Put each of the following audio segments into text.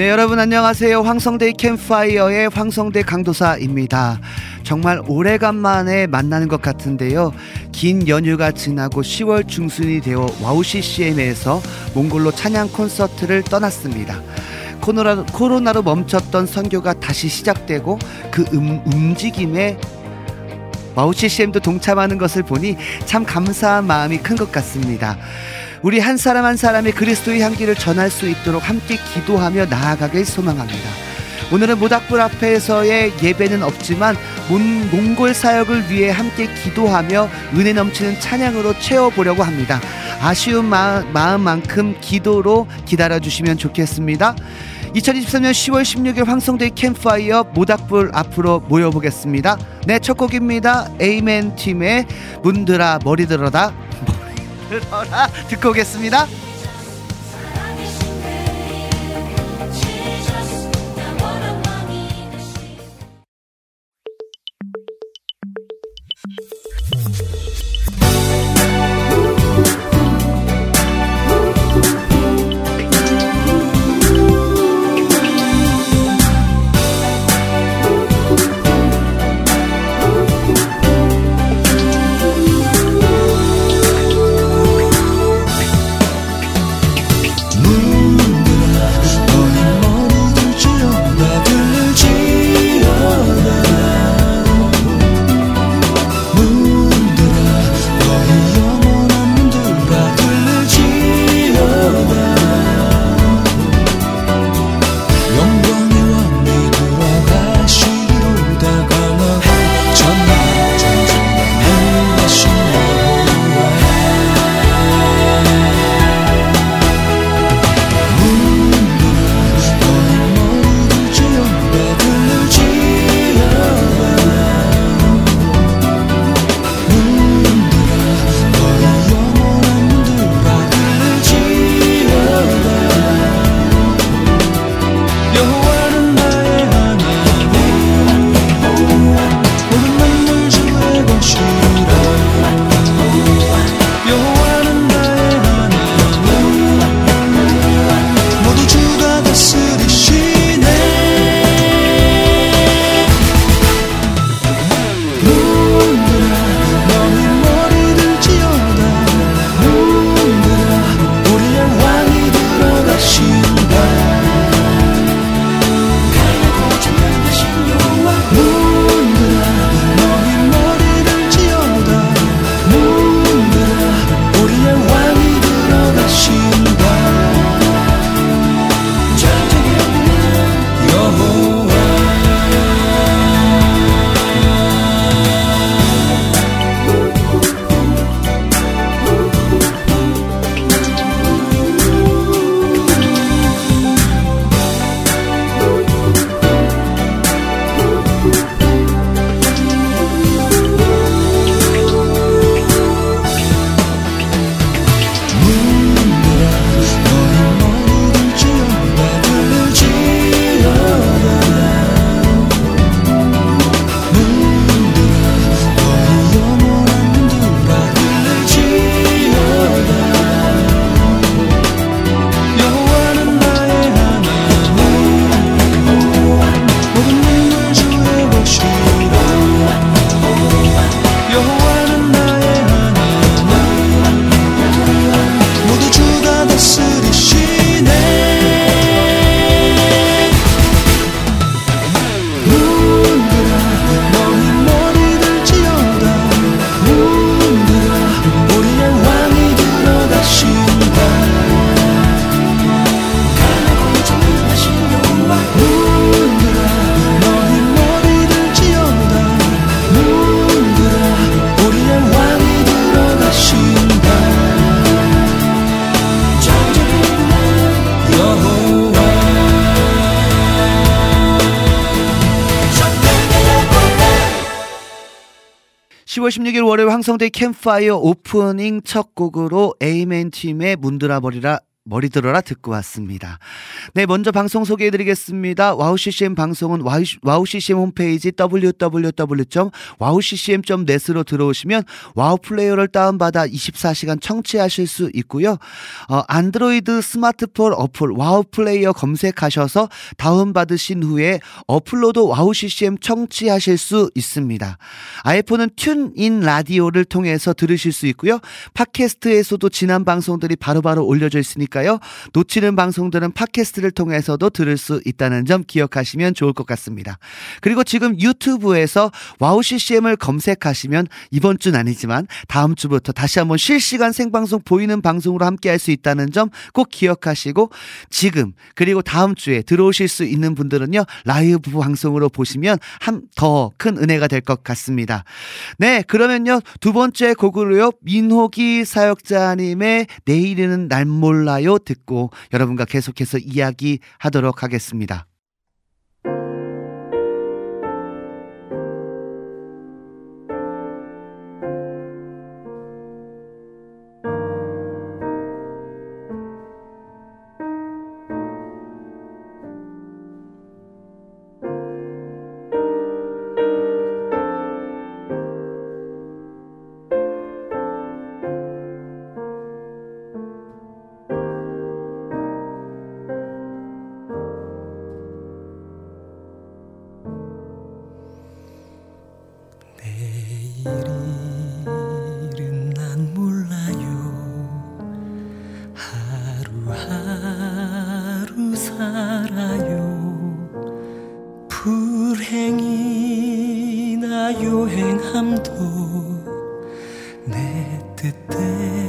네, 여러분 안녕하세요. 황성대 캠파이어의 황성대 강도사입니다. 정말 오래간만에 만나는 것 같은데요. 긴 연휴가 지나고 10월 중순이 되어 와우 CCM에서 몽골로 찬양 콘서트를 떠났습니다. 코로나, 코로나로 멈췄던 선교가 다시 시작되고 그 음, 움직임에 와우 CCM도 동참하는 것을 보니 참 감사한 마음이 큰 것 같습니다. 우리 한 사람 한 사람의 그리스도의 향기를 전할 수 있도록 함께 기도하며 나아가길 소망합니다. 오늘은 모닥불 앞에서의 예배는 없지만 몬, 몽골 사역을 위해 함께 기도하며 은혜 넘치는 찬양으로 채워보려고 합니다. 아쉬운 마, 마음만큼 기도로 기다려주시면 좋겠습니다. 2023년 10월 16일 황성대 캠파이어 모닥불 앞으로 모여보겠습니다. 네, 첫 곡입니다. 에이멘 팀의 문들아 머리 들어다 들어라 듣고 오겠습니다. 16일 월요일 황성대 캠파이어 오프닝 첫 곡으로 에이맨 팀의 문들아 머리 들어라 듣고 왔습니다. 네, 먼저 방송 소개해 드리겠습니다. 와우 CCM 방송은 와우, CCM 홈페이지 www.wowccm.net으로 들어오시면 와우 플레이어를 다운받아 24시간 청취하실 수 있고요. 어, 안드로이드 스마트폰 어플 와우 플레이어 검색하셔서 다운받으신 후에 어플로도 와우 CCM 청취하실 수 있습니다. 아이폰은 TuneIn 라디오를 통해서 들으실 수 있고요. 팟캐스트에서도 지난 방송들이 바로바로 바로 올려져 있으니까 있으니까요. 놓치는 방송들은 팟캐스트를 통해서도 들을 수 있다는 점 기억하시면 좋을 것 같습니다. 그리고 지금 유튜브에서 와우 CCM을 검색하시면 이번 주는 아니지만 다음 주부터 다시 한번 실시간 생방송 보이는 방송으로 함께 할 수 있다는 점 꼭 기억하시고 지금 그리고 다음 주에 들어오실 수 있는 분들은요. 라이브 방송으로 보시면 한 더 큰 은혜가 될 것 같습니다. 네, 그러면요. 두 번째 곡으로요. 민호기 사역자님의 내일은 날 몰라요 좋아요 듣고 여러분과 계속해서 이야기하도록 하겠습니다. 불행이나 요행함도 내 뜻대로.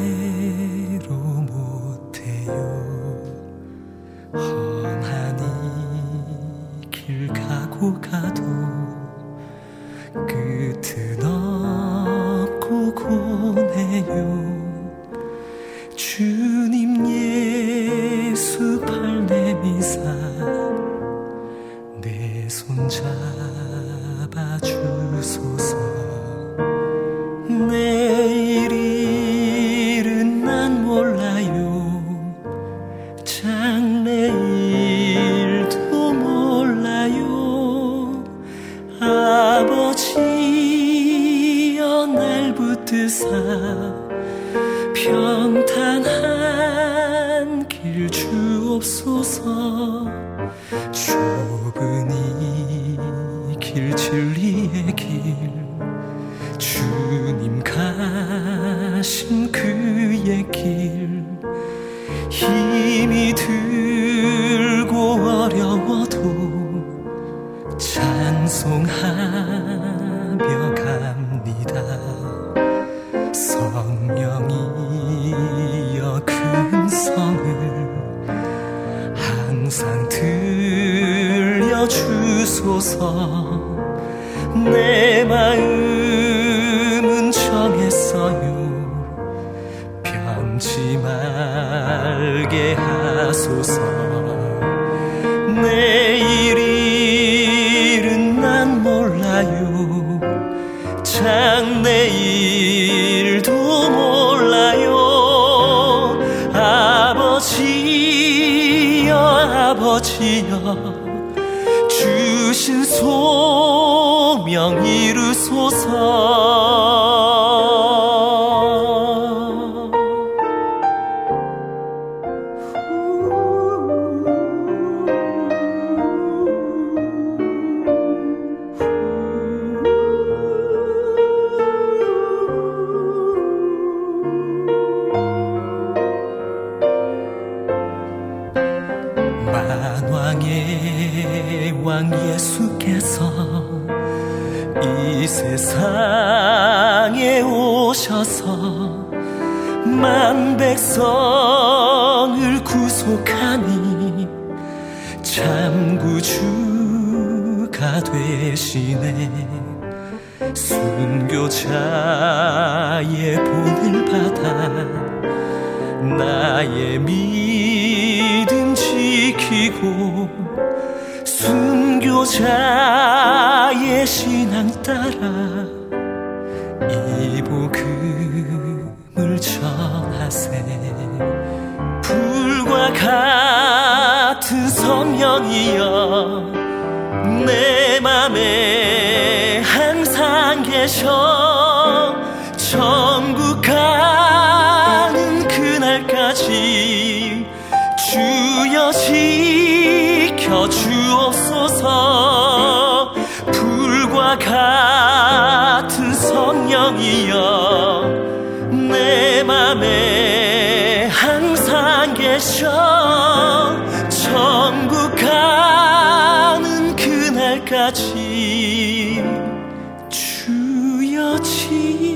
주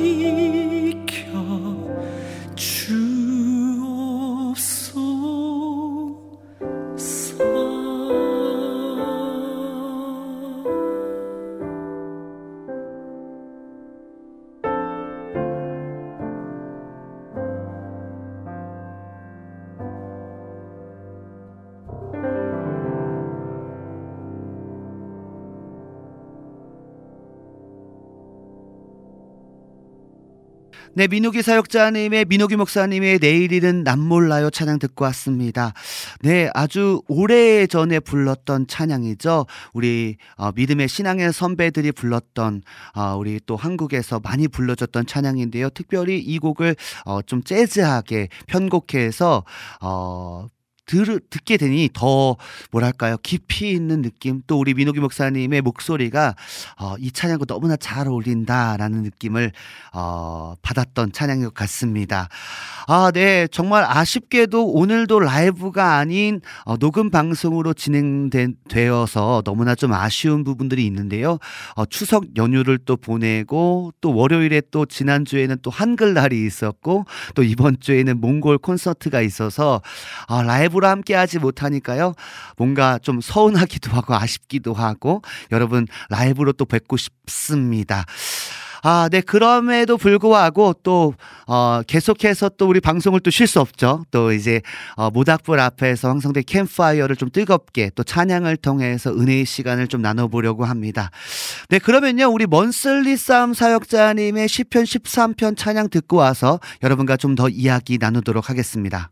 네, 민우기 사역자님의 민우기 목사님의 내일이는 남몰라요 찬양 듣고 왔습니다. 네, 아주 오래 전에 불렀던 찬양이죠. 우리 어, 믿음의 신앙의 선배들이 불렀던 어, 우리 또 한국에서 많이 불러줬던 찬양인데요. 특별히 이 곡을 어, 좀 재즈하게 편곡해서 어, 들, 듣게 되니 더 뭐랄까요 깊이 있는 느낌 또 우리 민호기 목사님의 목소리가 어, 이 찬양과 너무나 잘 어울린다라는 느낌을 어, 받았던 찬양인 것 같습니다. 아, 네 정말 아쉽게도 오늘도 라이브가 아닌 어, 녹음 방송으로 진행되어서 너무나 좀 아쉬운 부분들이 있는데요. 어, 추석 연휴를 또 보내고 또 월요일에 또 지난 주에는 또 한글날이 있었고 또 이번 주에는 몽골 콘서트가 있어서 아, 라이브 로 함께 하지 못하니까요. 뭔가 좀 서운하기도 하고 아쉽기도 하고 여러분 라이브로 또 뵙고 싶습니다. 아, 네. 그럼에도 불구하고 또, 어, 계속해서 또 우리 방송을 또 쉴 수 없죠. 또 이제, 어, 모닥불 앞에서 황성대 캠파이어를 좀 뜨겁게 또 찬양을 통해서 은혜의 시간을 좀 나눠보려고 합니다. 네. 그러면요. 우리 먼슬리 싸움 사역자님의 10편, 13편 찬양 듣고 와서 여러분과 좀 더 이야기 나누도록 하겠습니다.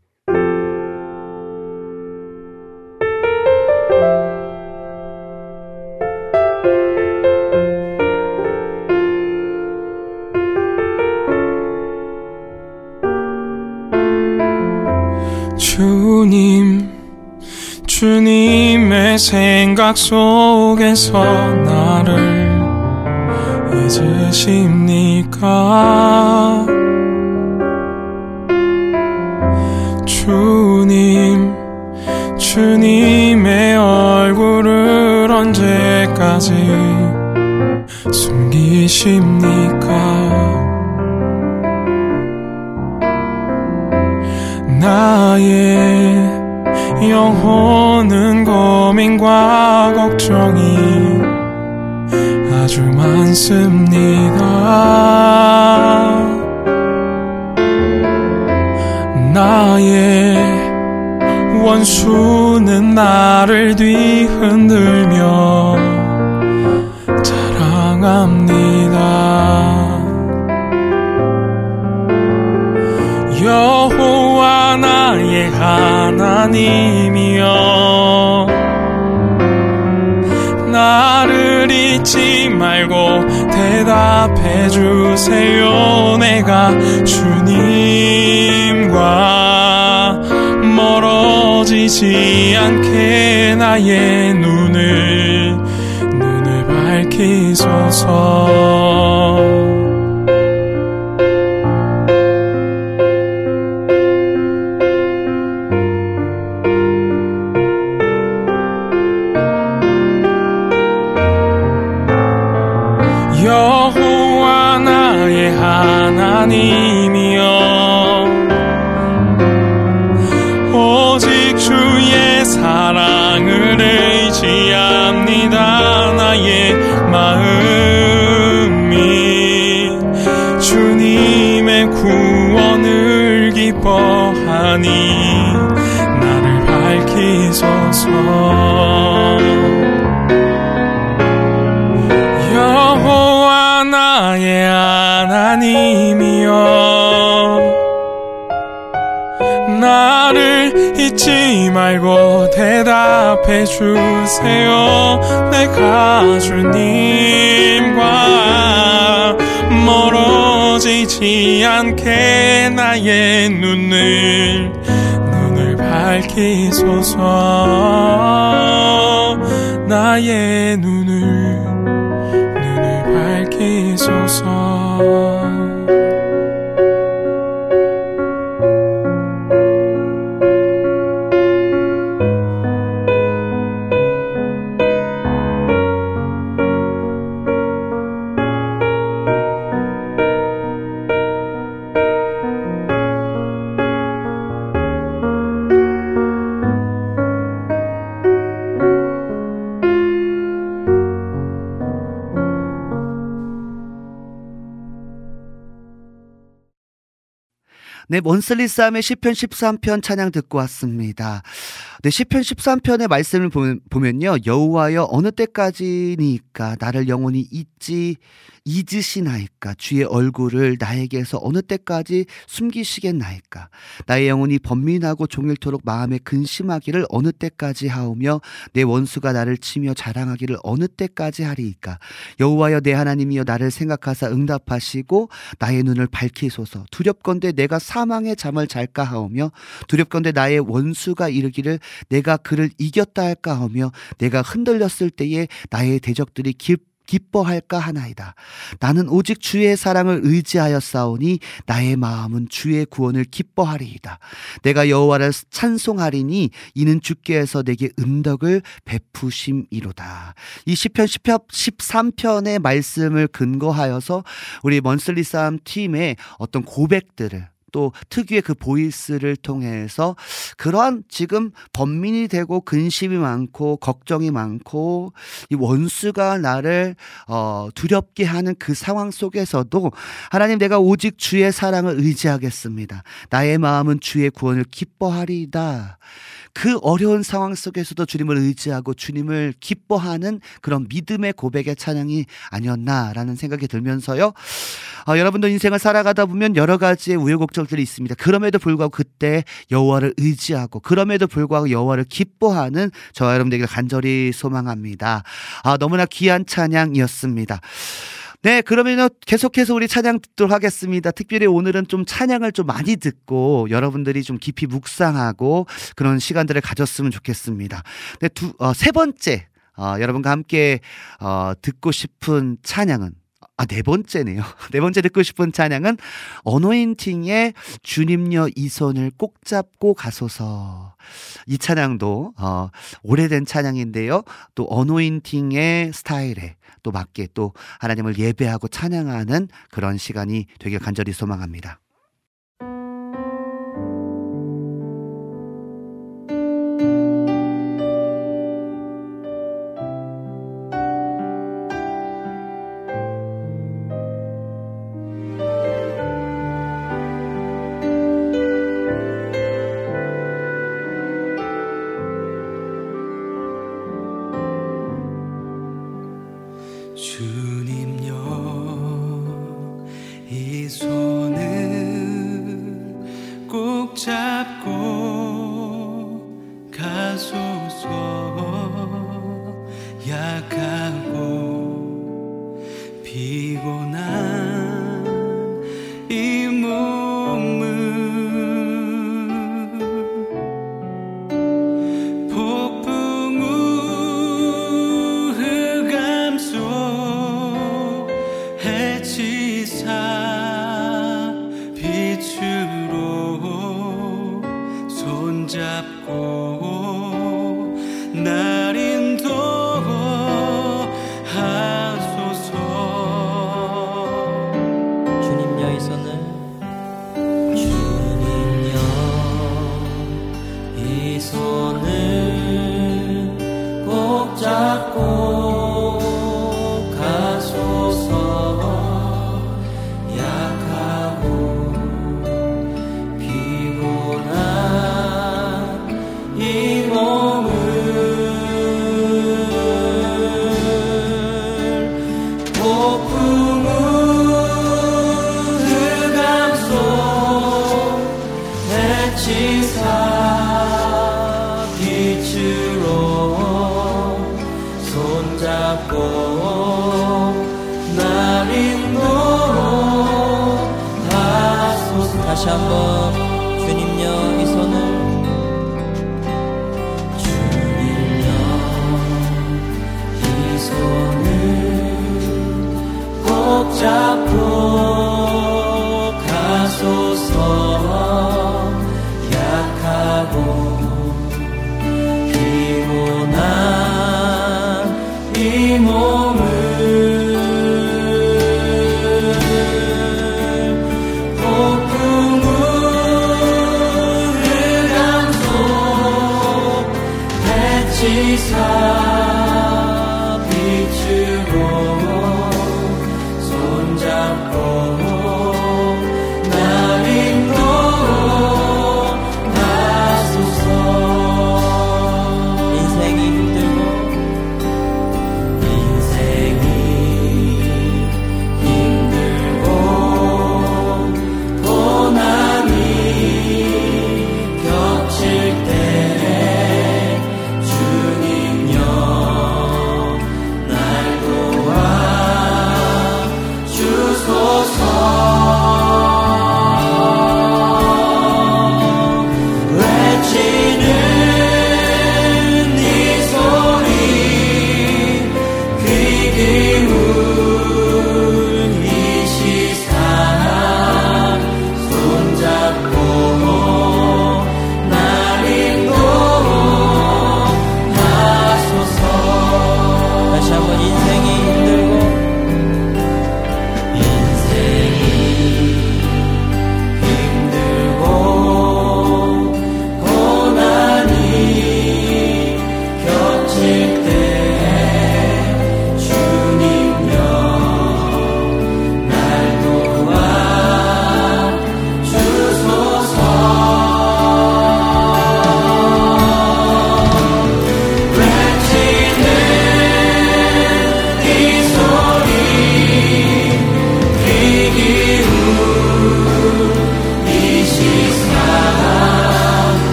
주님의 생각 속에서 나를 잊으십니까? 주님, 주님의 얼굴을 언제까지 숨기십니까? 나의 영혼은 고민과 걱정이 아주 많습니다. 나의 원수는 나를 뒤흔들며 자랑합니다. 하나님이여. 나를 잊지 말고 대답해 주세요 내가 주님과. 멀어지지 않게 나의 눈을 눈을 밝히소서 잊지 말고 대답해 주세요. 내가 주님과 멀어지지 않게 나의 눈을 눈을 밝히소서 나의 눈을 눈을 밝히소서 네, 몬슬리 싸움의 시편 13편 찬양 듣고 왔습니다. 네, 시편 13편의 말씀을 보면요. 여호와여 어느 때까지니까 나를 영원히 잊지 잊으시나이까? 주의 얼굴을 나에게서 어느 때까지 숨기시겠나이까? 나의 영혼이 번민하고 종일토록 마음에 근심하기를 어느 때까지 하오며 내 원수가 나를 치며 자랑하기를 어느 때까지 하리이까? 여호와여 내 하나님이여 나를 생각하사 응답하시고 나의 눈을 밝히소서. 두렵건대 내가 사망의 잠을 잘까 하오며 두렵건대 나의 원수가 이르기를 내가 그를 이겼다 할까 하오며 내가 흔들렸을 때에 나의 대적들이 깊 기뻐할까 하나이다. 나는 오직 주의 사랑을 의지하여 싸우니 나의 마음은 주의 구원을 기뻐하리이다. 내가 여호와를 찬송하리니 이는 주께서 내게 은덕을 베푸심이로다. 이 시편 13편의 말씀을 근거하여서 우리 먼슬리 싸움 팀의 어떤 고백들을 또 특유의 그 보이스를 통해서 그러한 지금 번민이 되고 근심이 많고 걱정이 많고 이 원수가 나를 어 두렵게 하는 그 상황 속에서도 하나님 내가 오직 주의 사랑을 의지하겠습니다. 나의 마음은 주의 구원을 기뻐하리이다. 그 어려운 상황 속에서도 주님을 의지하고 주님을 기뻐하는 그런 믿음의 고백의 찬양이 아니었나라는 생각이 들면서요. 어, 여러분도 인생을 살아가다 보면 여러 가지의 우여곡절들이 있습니다. 그럼에도 불구하고 그때 여호와를 의지하고 그럼에도 불구하고 여호와를 기뻐하는 저와 여러분들에게 간절히 소망합니다. 아, 너무나 귀한 찬양이었습니다. 네, 그러면 계속해서 우리 찬양 듣도록 하겠습니다. 특별히 오늘은 좀 찬양을 좀 많이 듣고 여러분들이 좀 깊이 묵상하고 그런 시간들을 가졌으면 좋겠습니다. 네, 두, 어, 세 번째, 어, 여러분과 함께 어, 듣고 싶은 찬양은 아, 네 번째네요. 네 번째 듣고 싶은 찬양은 어노인팅의 주님여 이 손을 꼭 잡고 가소서. 이 찬양도 어, 오래된 찬양인데요. 또 어노인팅의 스타일에 또 맞게 또 하나님을 예배하고 찬양하는 그런 시간이 되길 간절히 소망합니다.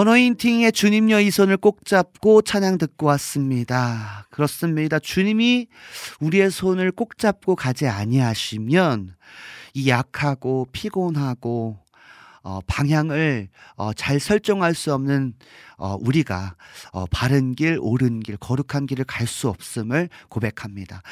어너인팅의 주님 여 이 손을 꼭 잡고 찬양 듣고 왔습니다. 그렇습니다. 주님이 우리의 손을 꼭 잡고 가지 아니하시면 이 약하고 피곤하고 어, 방향을 어, 잘 설정할 수 없는 어, 우리가 어, 바른 길, 옳은 길, 거룩한 길을 갈 수 없음을 고백합니다.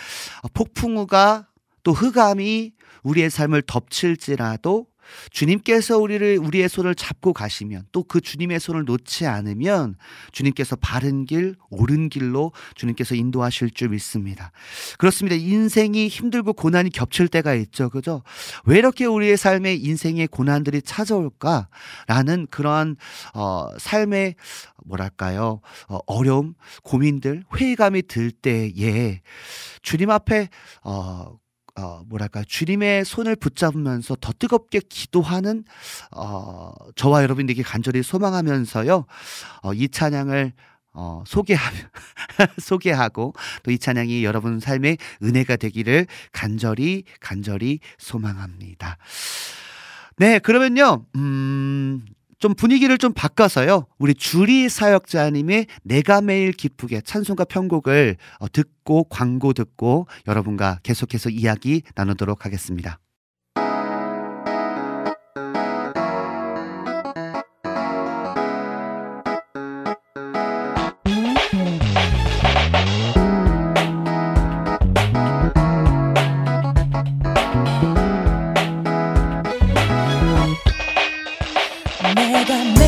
어, 폭풍우가 또 흑암이 우리의 삶을 덮칠지라도 주님께서 우리를 우리의 손을 잡고 가시면 또 그 주님의 손을 놓지 않으면 주님께서 바른 길, 옳은 길로 주님께서 인도하실 줄 믿습니다. 그렇습니다. 인생이 힘들고 고난이 겹칠 때가 있죠. 그죠? 왜 이렇게 우리의 삶에 인생의 고난들이 찾아올까라는 그러한 어 삶의 뭐랄까요? 어, 어려움, 고민들, 회의감이 들 때에 주님 앞에 어 어, 뭐랄까, 주님의 손을 붙잡으면서 더 뜨겁게 기도하는, 어, 저와 여러분들에게 간절히 소망하면서요, 어, 이 찬양을, 어, 소개하 소개하고 또 이 찬양이 여러분 삶의 은혜가 되기를 간절히 간절히 소망합니다. 네, 그러면요. 음, 좀 분위기를 좀 바꿔서요. 우리 주리 사역자님의 내가 매일 기쁘게 찬송가 편곡을 어, 듣고 광고 듣고 여러분과 계속해서 이야기 나누도록 하겠습니다. 내가 매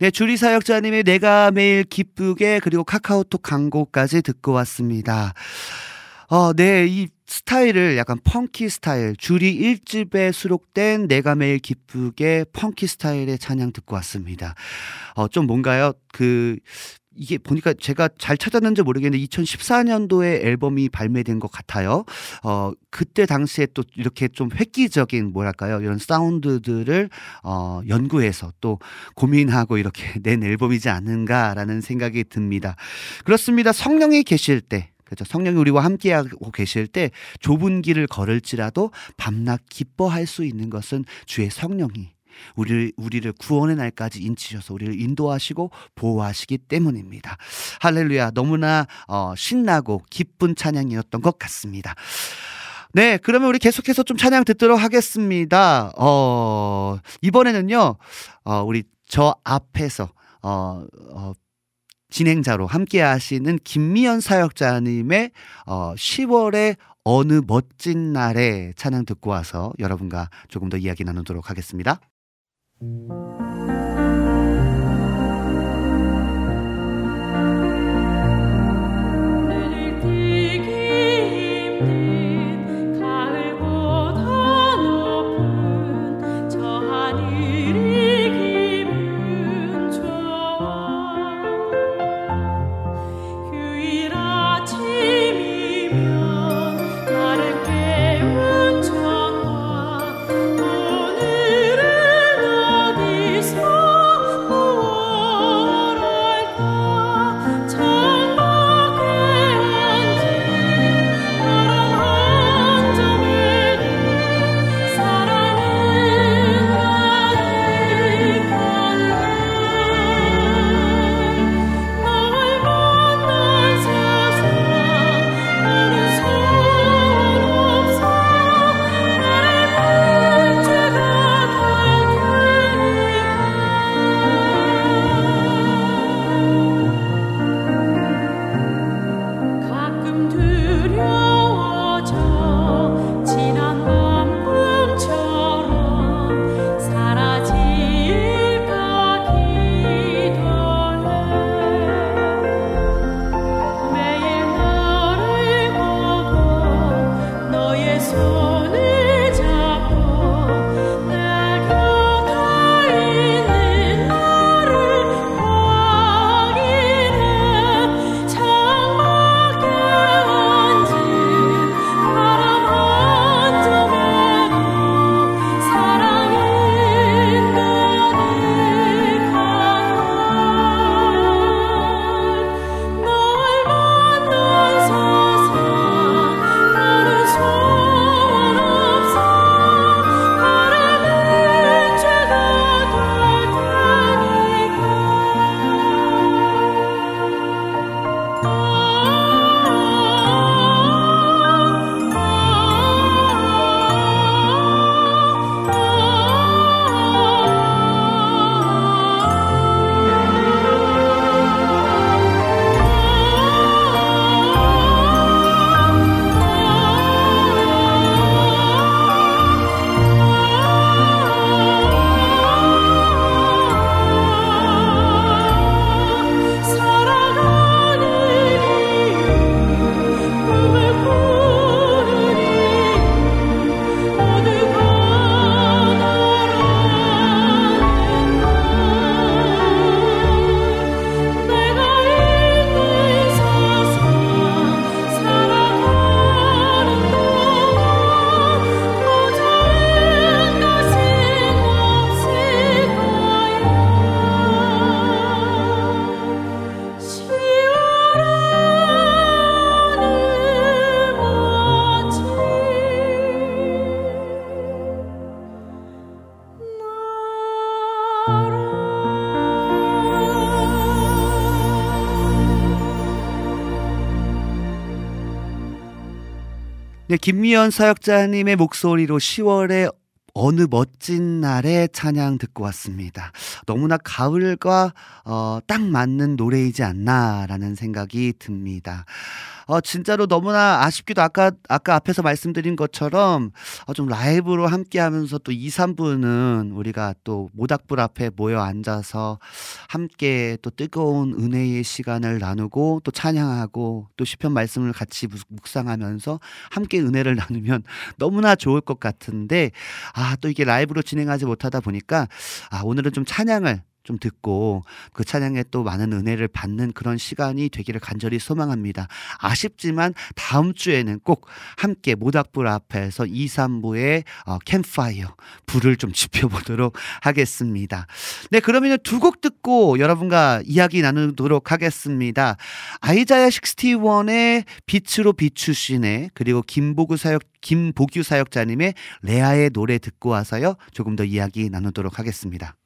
네, 주리 사역자님의 내가 매일 기쁘게 그리고 카카오톡 광고까지 듣고 왔습니다. 어, 네, 이 스타일을 약간 펑키 스타일, 주리 1집에 수록된 내가 매일 기쁘게 펑키 스타일의 찬양 듣고 왔습니다. 어, 좀 뭔가요? 그, 이게 보니까 제가 잘 찾았는지 모르겠는데 2014년도에 앨범이 발매된 것 같아요. 어, 그때 당시에 또 이렇게 좀 획기적인 뭐랄까요. 이런 사운드들을 어, 연구해서 또 고민하고 이렇게 낸 앨범이지 않은가라는 생각이 듭니다. 그렇습니다. 성령이 계실 때 그렇죠. 성령이 우리와 함께하고 계실 때 좁은 길을 걸을지라도 밤낮 기뻐할 수 있는 것은 주의 성령이 우리 우리를 구원의 날까지 인치셔서 우리를 인도하시고 보호하시기 때문입니다. 할렐루야. 너무나 어, 신나고 기쁜 찬양이었던 것 같습니다. 네, 그러면 우리 계속해서 좀 찬양 듣도록 하겠습니다. 어, 이번에는요, 어, 우리 저 앞에서, 어, 어, 진행자로 함께 하시는 김미연 사역자님의 어, 10월의 어느 멋진 날에 찬양 듣고 와서 여러분과 조금 더 이야기 나누도록 하겠습니다. 눈 김미연 사역자님의 목소리로 10월의 어느 멋진 날에 찬양 듣고 왔습니다. 너무나 가을과 어, 딱 맞는 노래이지 않나라는 생각이 듭니다. 어, 진짜로 너무나 아쉽기도 아까 아까 앞에서 말씀드린 것처럼 어, 좀 라이브로 함께 하면서 또 2, 3부는 우리가 또 모닥불 앞에 모여 앉아서 함께 또 뜨거운 은혜의 시간을 나누고 또 찬양하고 또 시편 말씀을 같이 묵- 묵상하면서 함께 은혜를 나누면 너무나 좋을 것 같은데 아 또 이게 라이브로 진행하지 못하다 보니까 아 오늘은 좀 찬양을 좀 듣고 그 찬양에 또 많은 은혜를 받는 그런 시간이 되기를 간절히 소망합니다. 아쉽지만 다음 주에는 꼭 함께 모닥불 앞에서 2, 3부의 어, 캠파이어 불을 좀 지펴보도록 하겠습니다. 네, 그러면 두 곡 듣고 여러분과 이야기 나누도록 하겠습니다. 아이자야 61의 빛으로 비추시네 그리고 김보구 사역 김보규 사역자님의 레아의 노래 듣고 와서요 조금 더 이야기 나누도록 하겠습니다.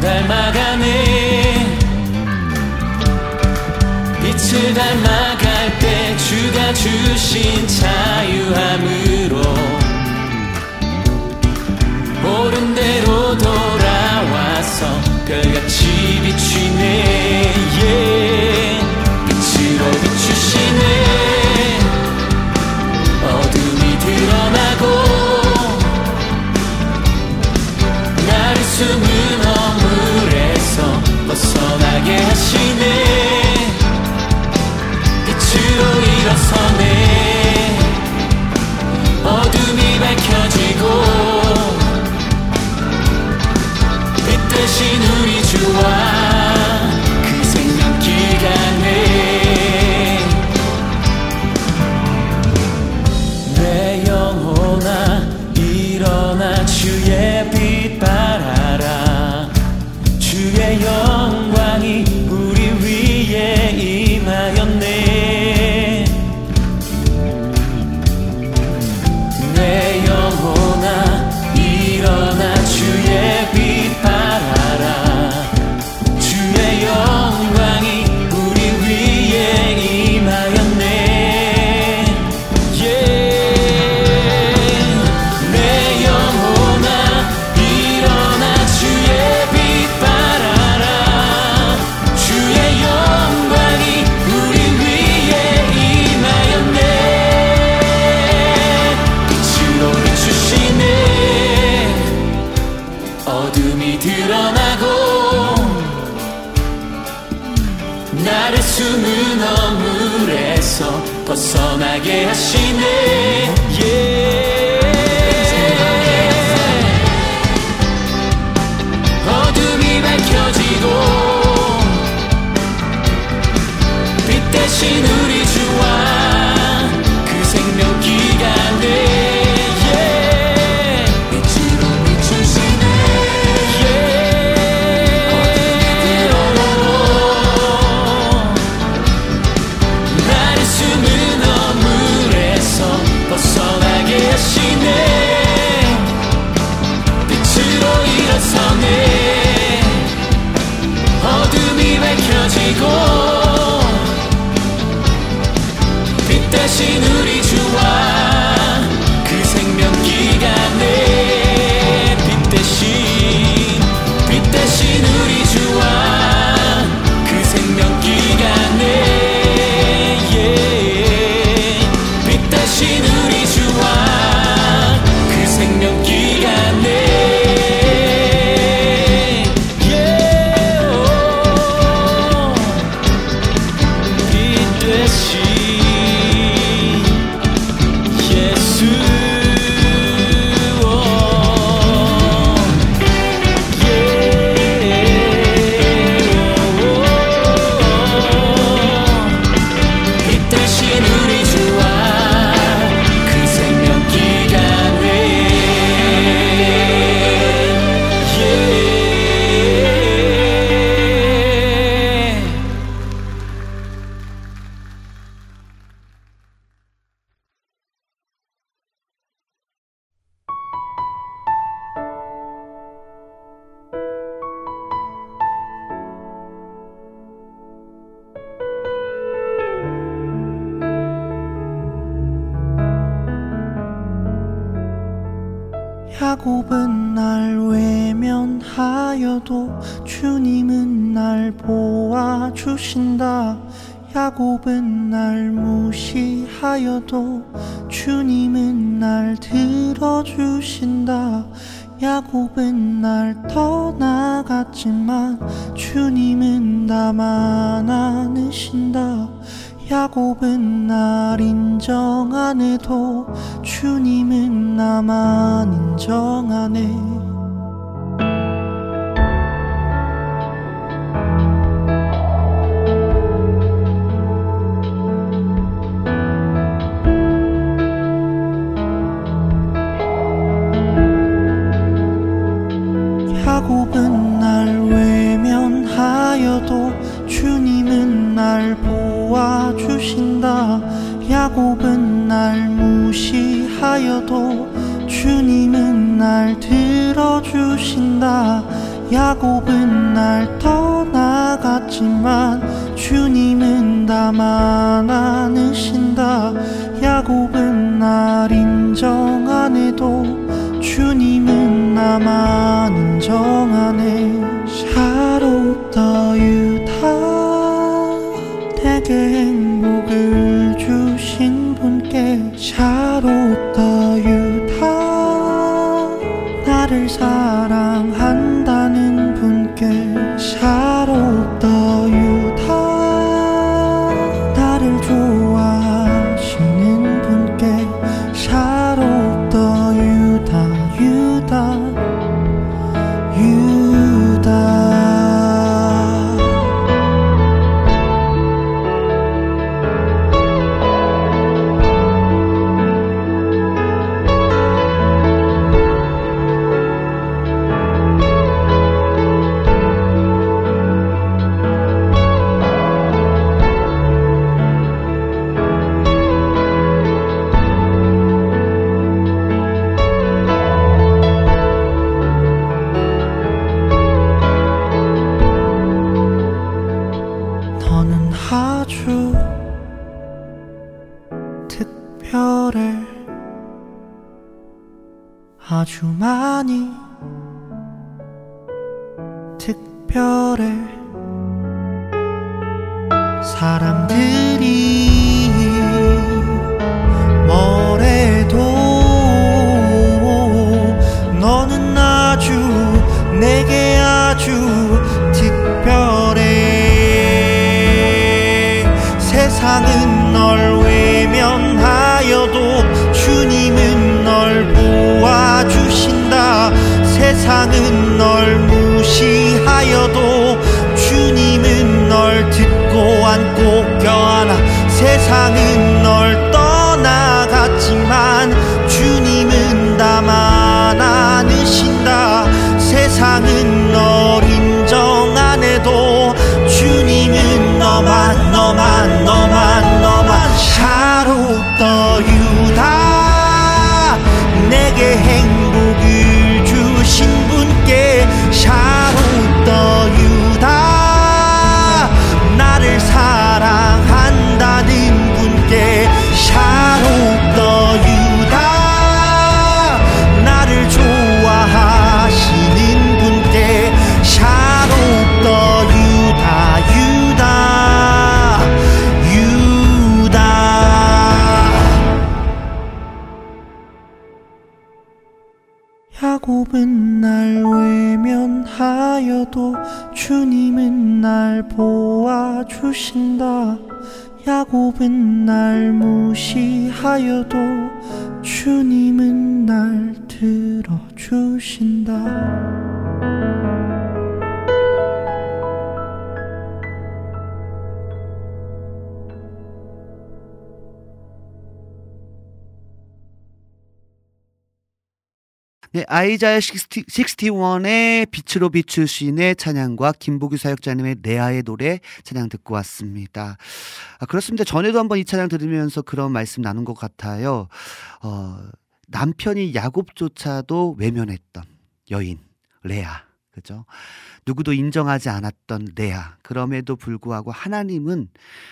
닮아가네. 빛을 닮아갈 때 주가 주신 자유함으로 옳은 대로 돌아와서 별같이 비추네 보아주신다. 야곱은 날 무시하여도 주님은 날 들어주신다. 야곱은 날 떠나갔지만 주님은 나만 안으신다. 야곱은 날 인정 안 해도 주님은 나만 인정하네. 무시하여도 주님은 날 들어주신다. 야곱은 날 떠나갔지만 주님은 나만 안으신다. 야곱은 날 인정 안 해도 주님은 나만 인정하네 샤롯다 곱은 날 외면하여도 주님은 날 보아주신다. 야곱은 날 무시하여도 주님은 날 들어주신다. 네, 아이자야 60, 61의 빛으로 비추신의 찬양과 김보규 사역자님의 레아의 노래 찬양 듣고 왔습니다. 아, 그렇습니다. 전에도 한번 이 찬양 들으면서 그런 말씀 나눈 것 같아요. 어, 남편이 야곱조차도 외면했던 여인 레아. 그죠? 누구도 인정하지 않았던 레아. 그럼에도 불구하고 하나님은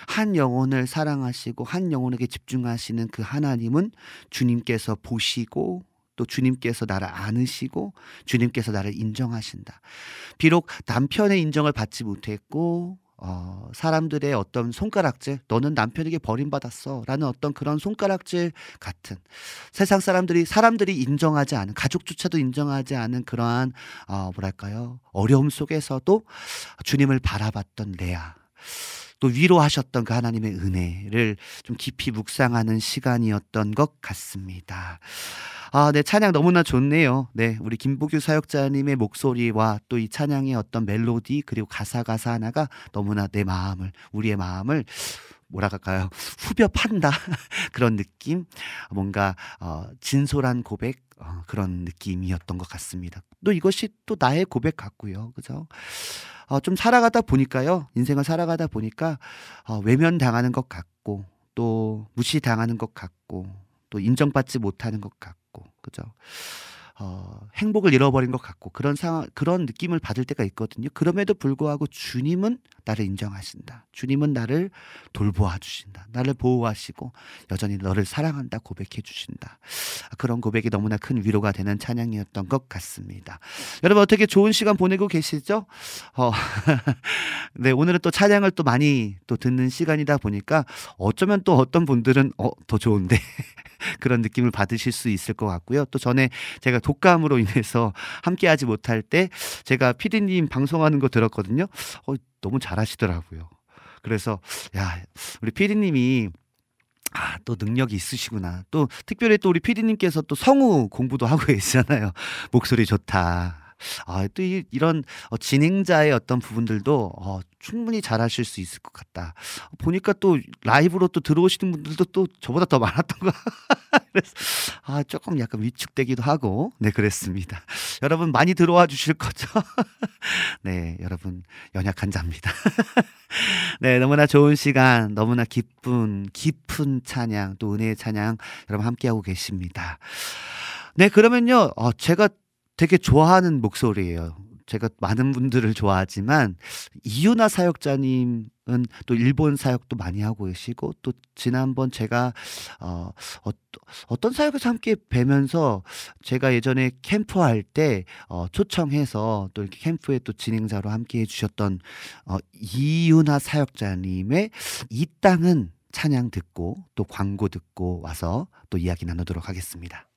한 영혼을 사랑하시고 한 영혼에게 집중하시는 그 하나님은 주님께서 보시고 또 주님께서 나를 안으시고 주님께서 나를 인정하신다. 비록 남편의 인정을 받지 못했고 어, 사람들의 어떤 손가락질, 너는 남편에게 버림받았어. 라는 어떤 그런 손가락질 같은 세상 사람들이, 사람들이 인정하지 않은, 가족조차도 인정하지 않은 그러한, 어, 뭐랄까요. 어려움 속에서도 주님을 바라봤던 레아. 또 위로하셨던 그 하나님의 은혜를 좀 깊이 묵상하는 시간이었던 것 같습니다. 아, 네, 찬양 너무나 좋네요. 네, 우리 김보규 사역자님의 목소리와 또 이 찬양의 어떤 멜로디 그리고 가사 가사 하나가 너무나 내 마음을, 우리의 마음을 뭐라 할까요? 후벼 판다. 그런 느낌. 뭔가, 어, 진솔한 고백, 어, 그런 느낌이었던 것 같습니다. 또 이것이 또 나의 고백 같고요. 그죠? 어, 좀 살아가다 보니까요. 인생을 살아가다 보니까, 어, 외면당하는 것 같고, 또 무시당하는 것 같고, 또 인정받지 못하는 것 같고, 그죠? 어, 행복을 잃어버린 것 같고 그런 상황 그런 느낌을 받을 때가 있거든요. 그럼에도 불구하고 주님은 나를 인정하신다. 주님은 나를 돌보아 주신다. 나를 보호하시고 여전히 너를 사랑한다 고백해 주신다. 그런 고백이 너무나 큰 위로가 되는 찬양이었던 것 같습니다. 여러분 어떻게 좋은 시간 보내고 계시죠? 어, 네 오늘은 또 찬양을 또 많이 또 듣는 시간이다 보니까 어쩌면 또 어떤 분들은 어, 더 좋은데 그런 느낌을 받으실 수 있을 것 같고요. 또 전에 제가 독감으로 인해서 함께하지 못할 때 제가 피디님 방송하는 거 들었거든요. 어, 너무 잘하시더라고요. 그래서 야 우리 피디님이 아, 또 능력이 있으시구나. 또 특별히 또 우리 피디님께서 또 성우 공부도 하고 계시잖아요. 목소리 좋다. 아, 또 이, 이런 어, 진행자의 어떤 부분들도 어, 충분히 잘하실 수 있을 것 같다. 보니까 또 라이브로 또 들어오시는 분들도 또 저보다 더 많았던 거. 그래서 아, 조금 약간 위축되기도 하고 네, 그랬습니다. 여러분 많이 들어와 주실 거죠? 네, 여러분 연약한 자입니다. 네, 너무나 좋은 시간, 너무나 기쁜 깊은 찬양, 또 은혜의 찬양 여러분 함께하고 계십니다. 네, 그러면요. 어, 제가 되게 좋아하는 목소리예요. 제가 많은 분들을 좋아하지만 이유나 사역자님은 또 일본 사역도 많이 하고 계시고 또 지난번 제가 어, 어 어떤 사역에서 함께 뵈면서 제가 예전에 캠프 할때 어, 초청해서 또 이렇게 캠프에 또 진행자로 함께 해주셨던 어, 이유나 사역자님의 이 땅은 찬양 듣고 또 광고 듣고 와서 또 이야기 나누도록 하겠습니다.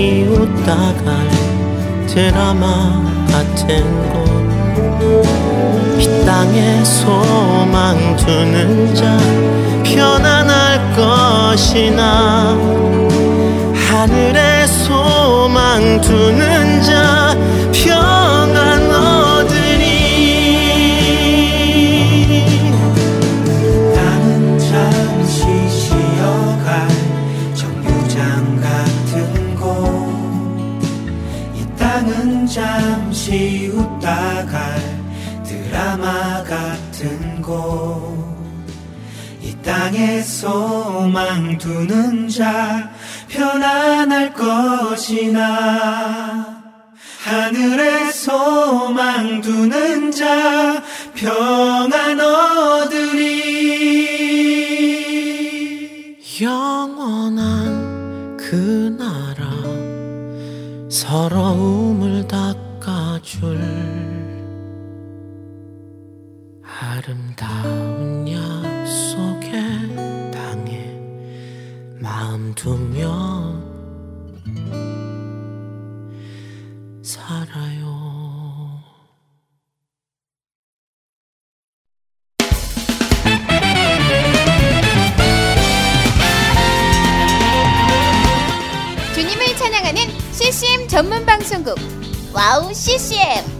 잠시 웃다갈 드라마 같은 곳. 이 땅에 소망 두는 자 편안할 것이나. 하늘에 소망 두는 자평 곳이 땅에 소망 두는 자 편안할 것이나 하늘에 소망 두는 자 평안 얻으리. 영원한 그 나라 서러움을 닦아줄 아름다운 약속의 땅에 마음 두며 살아요. 주님을 찬양하는 CCM 전문 방송국 와우 CCM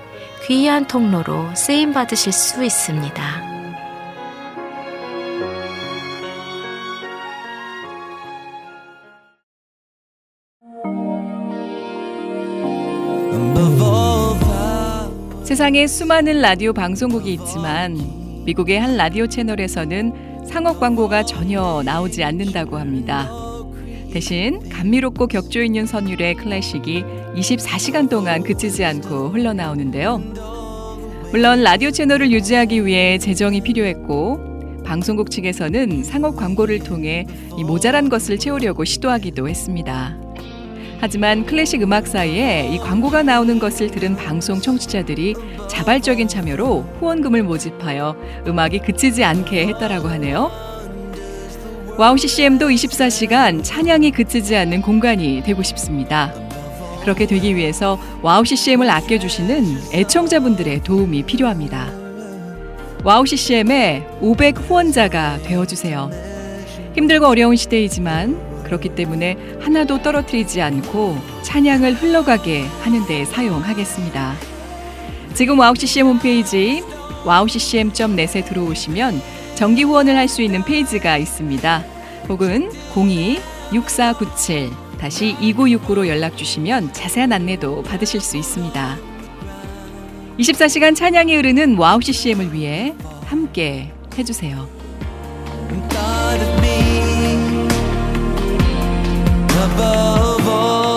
귀한 통로로 쓰임 받으실 수 있습니다. 세상에 수많은 라디오 방송국이 있지만 미국의 한 라디오 채널에서는 상업 광고가 전혀 나오지 않는다고 합니다. 대신 감미롭고 격조 있는 선율의 클래식이 24시간 동안 그치지 않고 흘러나오는데요. 물론 라디오 채널을 유지하기 위해 재정이 필요했고 방송국 측에서는 상업 광고를 통해 이 모자란 것을 채우려고 시도하기도 했습니다. 하지만 클래식 음악 사이에 이 광고가 나오는 것을 들은 방송 청취자들이 자발적인 참여로 후원금을 모집하여 음악이 그치지 않게 했다라고 하네요. 와우 CCM도 24시간 찬양이 그치지 않는 공간이 되고 싶습니다. 그렇게 되기 위해서 와우 CCM을 아껴주시는 애청자분들의 도움이 필요합니다. 와우 CCM의 500 후원자가 되어주세요. 힘들고 어려운 시대이지만 그렇기 때문에 하나도 떨어뜨리지 않고 찬양을 흘러가게 하는 데 사용하겠습니다. 지금 와우 CCM 홈페이지 wowccm.net에 들어오시면 정기 후원을 할 수 있는 페이지가 있습니다. 혹은 02-6497 다시 2969로 연락 주시면 자세한 안내도 받으실 수 있습니다. 24시간 찬양이 흐르는 와우 CCM을 위해 함께 해주세요. above all.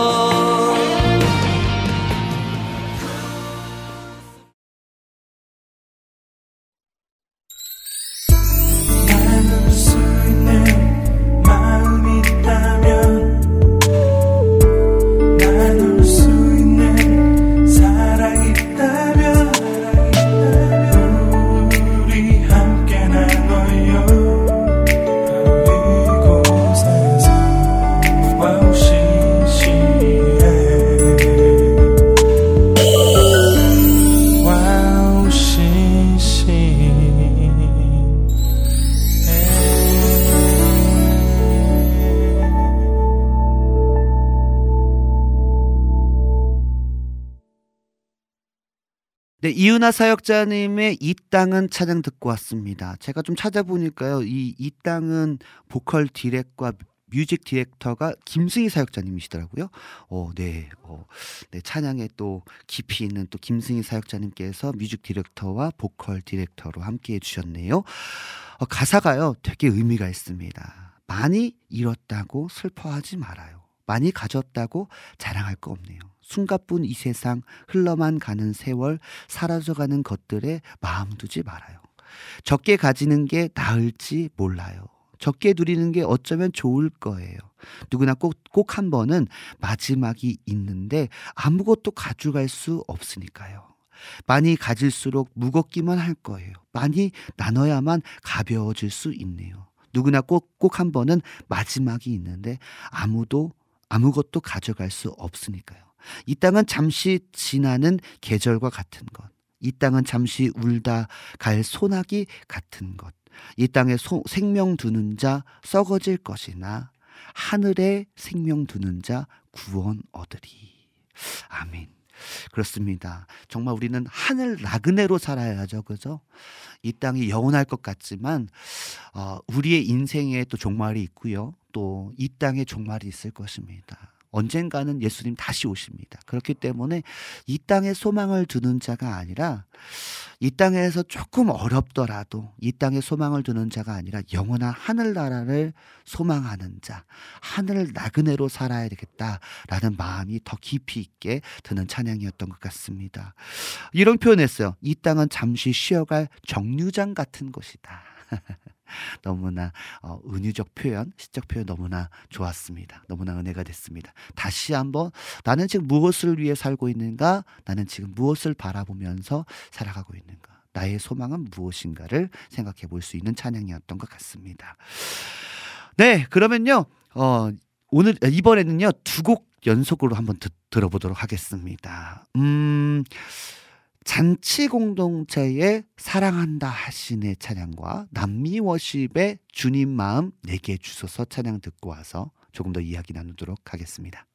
네, 이은하 사역자님의 이 땅은 찬양 듣고 왔습니다. 제가 좀 찾아보니까요, 이, 이 땅은 보컬 디렉과 뮤직 디렉터가 김승희 사역자님이시더라고요. 어, 네, 어, 네, 찬양에 또 깊이 있는 또 김승희 사역자님께서 뮤직 디렉터와 보컬 디렉터로 함께 해주셨네요. 어, 가사가요, 되게 의미가 있습니다. 많이 잃었다고 슬퍼하지 말아요. 많이 가졌다고 자랑할 거 없네요. 숨가쁜 이 세상 흘러만 가는 세월 사라져가는 것들에 마음 두지 말아요. 적게 가지는 게 나을지 몰라요. 적게 누리는 게 어쩌면 좋을 거예요. 누구나 꼭, 꼭 한 번은 마지막이 있는데 아무것도 가져갈 수 없으니까요. 많이 가질수록 무겁기만 할 거예요. 많이 나눠야만 가벼워질 수 있네요. 누구나 꼭, 꼭 한 번은 마지막이 있는데 아무도, 아무것도 가져갈 수 없으니까요. 이 땅은 잠시 지나는 계절과 같은 것. 이 땅은 잠시 울다 갈 소나기 같은 것. 이 땅에 소, 생명 두는 자 썩어질 것이나 하늘에 생명 두는 자 구원 얻으리. 아멘. 그렇습니다. 정말 우리는 하늘 나그네로 살아야죠. 그죠? 이 땅이 영원할 것 같지만, 어, 우리의 인생에 또 종말이 있고요. 또 이 땅에 종말이 있을 것입니다. 언젠가는 예수님 다시 오십니다. 그렇기 때문에 이 땅에 소망을 두는 자가 아니라 이 땅에서 조금 어렵더라도 이 땅에 소망을 두는 자가 아니라 영원한 하늘나라를 소망하는 자, 하늘 나그네로 살아야 되겠다라는 마음이 더 깊이 있게 드는 찬양이었던 것 같습니다. 이런 표현했어요. 이 땅은 잠시 쉬어갈 정류장 같은 곳이다. 너무나 어, 은유적 표현, 시적 표현 너무나 좋았습니다. 너무나 은혜가 됐습니다. 다시 한번 나는 지금 무엇을 위해 살고 있는가? 나는 지금 무엇을 바라보면서 살아가고 있는가? 나의 소망은 무엇인가를 생각해 볼 수 있는 찬양이었던 것 같습니다. 네, 그러면요. 어, 오늘 이번에는요. 두 곡 연속으로 한번 듣, 들어보도록 하겠습니다. 음. 잔치 공동체의 사랑한다 하신의 찬양과 남미 워십의 주님 마음 내게 주소서 찬양 듣고 와서 조금 더 이야기 나누도록 하겠습니다.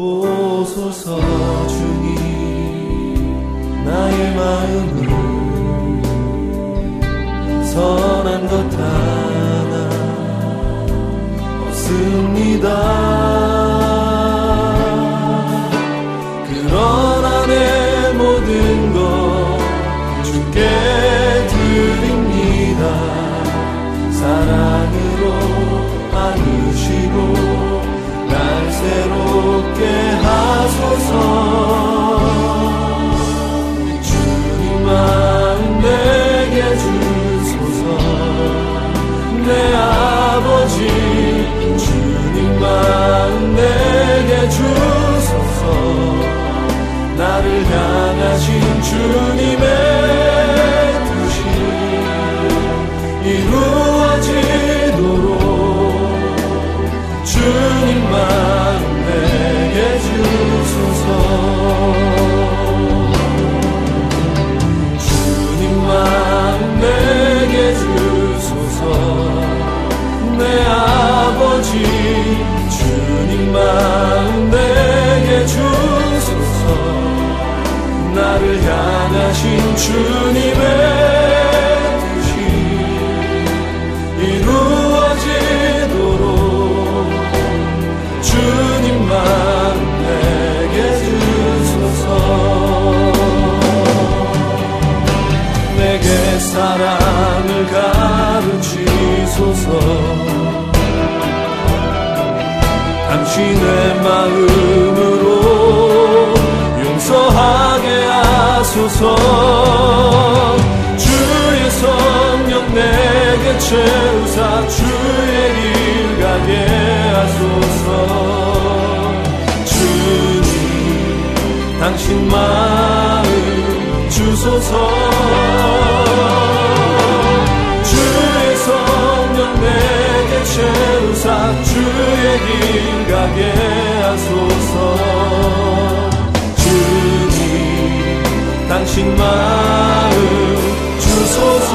보소서 주님. 나의 마음을 선한 것 하나 없습니다. 주소서. 나를 향하신 주님의 마음 내게 주소서. 나를 향하신 주님의 뜻이 이루어지도록 주님 마음 내게 주소서. 내게 사랑을 가르치소서 당신의 마음으로 용서하게 하소서. 주의 성령 내게 채우사 주의 길 가게 하소서. 주님 당신 마음 주소서 주의 길 가게 하소서. 주님 당신 마음 주소서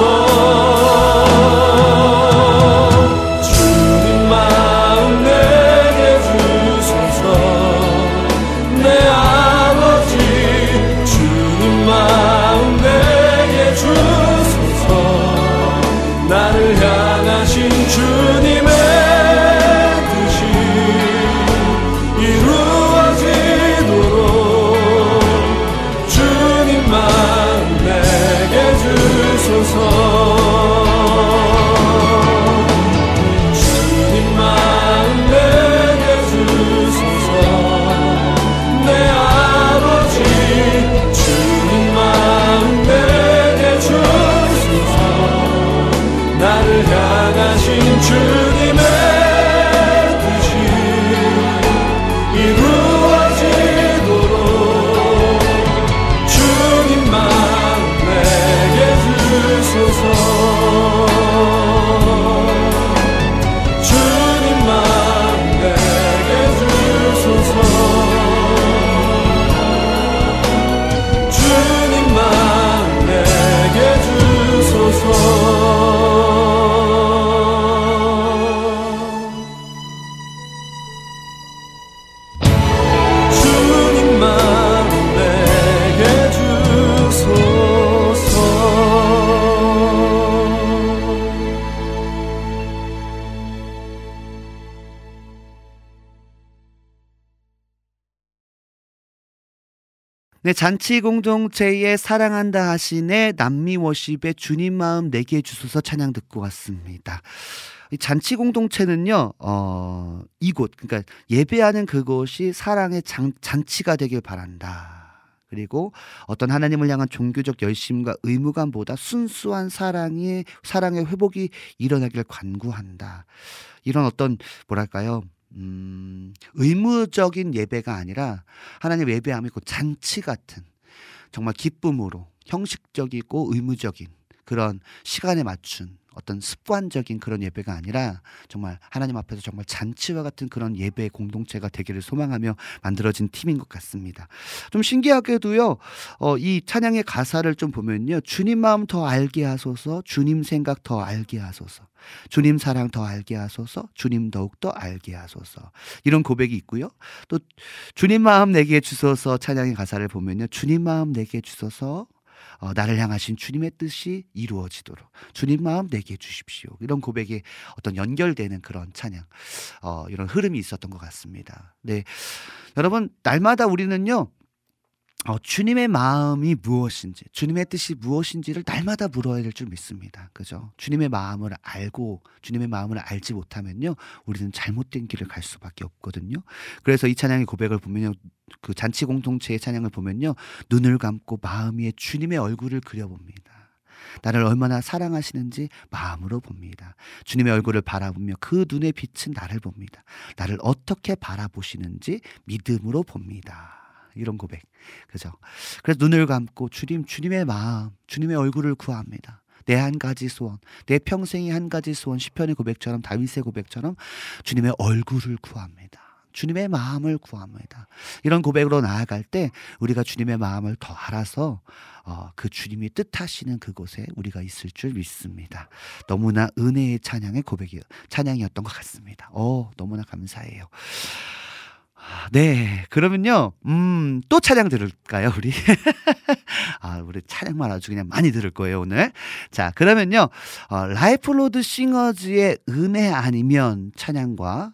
네, 잔치 공동체에 사랑한다 하신의 남미 워십의 주님 마음 내게 주소서 찬양 듣고 왔습니다. 이 잔치 공동체는요, 어, 이곳, 그러니까 예배하는 그곳이 사랑의 장, 잔치가 되길 바란다. 그리고 어떤 하나님을 향한 종교적 열심과 의무감보다 순수한 사랑의, 사랑의 회복이 일어나길 간구한다. 이런 어떤, 뭐랄까요, 음, 의무적인 예배가 아니라 하나님 예배함이 그 잔치 같은 정말 기쁨으로 형식적이고 의무적인 그런 시간에 맞춘 어떤 습관적인 그런 예배가 아니라 정말 하나님 앞에서 정말 잔치와 같은 그런 예배 공동체가 되기를 소망하며 만들어진 팀인 것 같습니다. 좀 신기하게도요, 어, 이 찬양의 가사를 좀 보면요, 주님 마음 더 알게 하소서, 주님 생각 더 알게 하소서, 주님 사랑 더 알게 하소서, 주님 더욱 더 알게 하소서. 이런 고백이 있고요. 또 주님 마음 내게 주소서 찬양의 가사를 보면요, 주님 마음 내게 주소서, 어, 나를 향하신 주님의 뜻이 이루어지도록 주님 마음 내게 주십시오. 이런 고백에 어떤 연결되는 그런 찬양, 어, 이런 흐름이 있었던 것 같습니다. 네. 여러분, 날마다 우리는요, 어, 주님의 마음이 무엇인지, 주님의 뜻이 무엇인지를 날마다 물어야 될 줄 믿습니다. 그죠? 주님의 마음을 알고, 주님의 마음을 알지 못하면요, 우리는 잘못된 길을 갈 수밖에 없거든요. 그래서 이 찬양의 고백을 보면요, 그 잔치 공동체의 찬양을 보면요, 눈을 감고 마음 위에 주님의 얼굴을 그려봅니다. 나를 얼마나 사랑하시는지 마음으로 봅니다. 주님의 얼굴을 바라보며 그 눈의 빛은 나를 봅니다. 나를 어떻게 바라보시는지 믿음으로 봅니다. 이런 고백. 그죠? 그래서 눈을 감고 주님, 주님의 마음, 주님의 얼굴을 구합니다. 내 한 가지 소원, 내 평생의 한 가지 소원, 시편의 고백처럼 다윗의 고백처럼 주님의 얼굴을 구합니다. 주님의 마음을 구합니다. 이런 고백으로 나아갈 때 우리가 주님의 마음을 더 알아서 어, 그 주님이 뜻하시는 그곳에 우리가 있을 줄 믿습니다. 너무나 은혜의 찬양의 고백이 찬양이었던 것 같습니다. 어, 너무나 감사해요. 네, 그러면요, 음, 또 찬양 들을까요, 우리? 아, 우리 찬양만 아주 그냥 많이 들을 거예요, 오늘. 자, 그러면요, 어, 라이프 로드 싱어즈의 은혜 아니면 찬양과,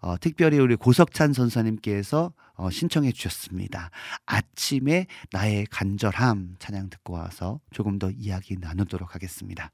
어, 특별히 우리 고석찬 전도사님께서 어, 신청해 주셨습니다. 아침에 나의 간절함 찬양 듣고 와서 조금 더 이야기 나누도록 하겠습니다.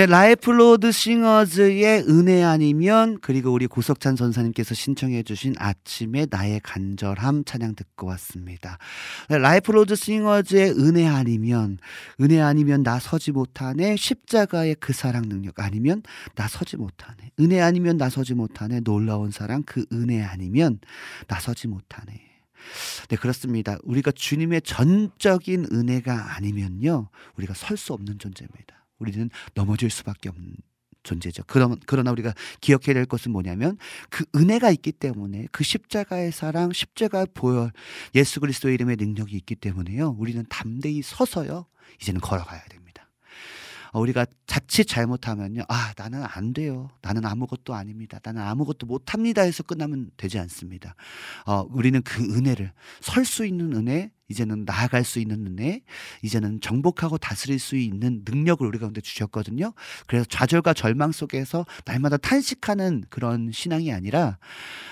네, 라이프로드 싱어즈의 은혜 아니면 그리고 우리 고석찬 전도사님께서 신청해 주신 아침에 나의 간절함 찬양 듣고 왔습니다. 네, 라이프로드 싱어즈의 은혜 아니면 은혜 아니면 나 서지 못하네 십자가의 그 사랑 능력 아니면 나 서지 못하네 은혜 아니면 나 서지 못하네 놀라운 사랑 그 은혜 아니면 나 서지 못하네 네, 그렇습니다. 우리가 주님의 전적인 은혜가 아니면요, 우리가 설 수 없는 존재입니다. 우리는 넘어질 수밖에 없는 존재죠. 그러, 그러나 우리가 기억해야 될 것은 뭐냐면 그 은혜가 있기 때문에 그 십자가의 사랑, 십자가의 보혈, 예수 그리스도의 이름의 능력이 있기 때문에요. 우리는 담대히 서서요. 이제는 걸어가야 됩니다. 어, 우리가 자칫 잘못하면요. 아, 나는 안 돼요. 나는 아무것도 아닙니다. 나는 아무것도 못 합니다. 해서 끝나면 되지 않습니다. 어, 우리는 그 은혜를 설 수 있는 은혜, 이제는 나아갈 수 있는 은혜, 이제는 정복하고 다스릴 수 있는 능력을 우리 가운데 주셨거든요. 그래서 좌절과 절망 속에서 날마다 탄식하는 그런 신앙이 아니라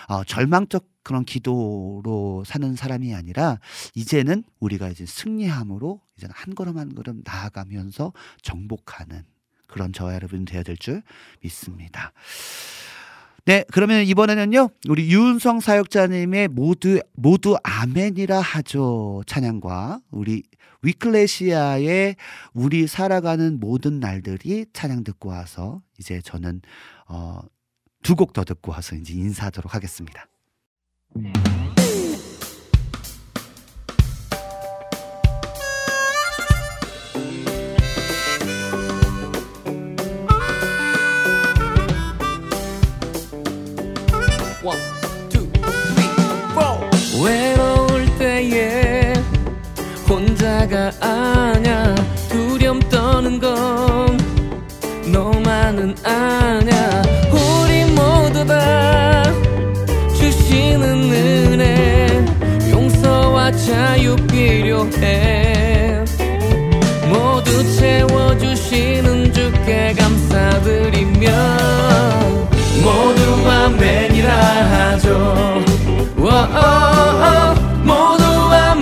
어, 절망적 그런 기도로 사는 사람이 아니라 이제는 우리가 이제 승리함으로 이제는 한 걸음 한 걸음 나아가면서 정복하는 그런 저와 여러분 되어야 될 줄 믿습니다. 네, 그러면 이번에는요, 우리 유은성 사역자님의 모두, 모두 아멘이라 하죠. 찬양과 우리 위클레시아의 우리 살아가는 모든 날들이 찬양 듣고 와서 이제 저는, 어, 두 곡 더 듣고 와서 이제 인사하도록 하겠습니다. 네. 외로울 때에 혼자 아냐 두려움 떠는 건 너만은 아 자유 필요해. 모두 채워주시는 주께 감사드리며 모두 아멘이라 하죠. 어, 어, 어. 모두 아멘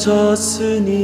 졌으니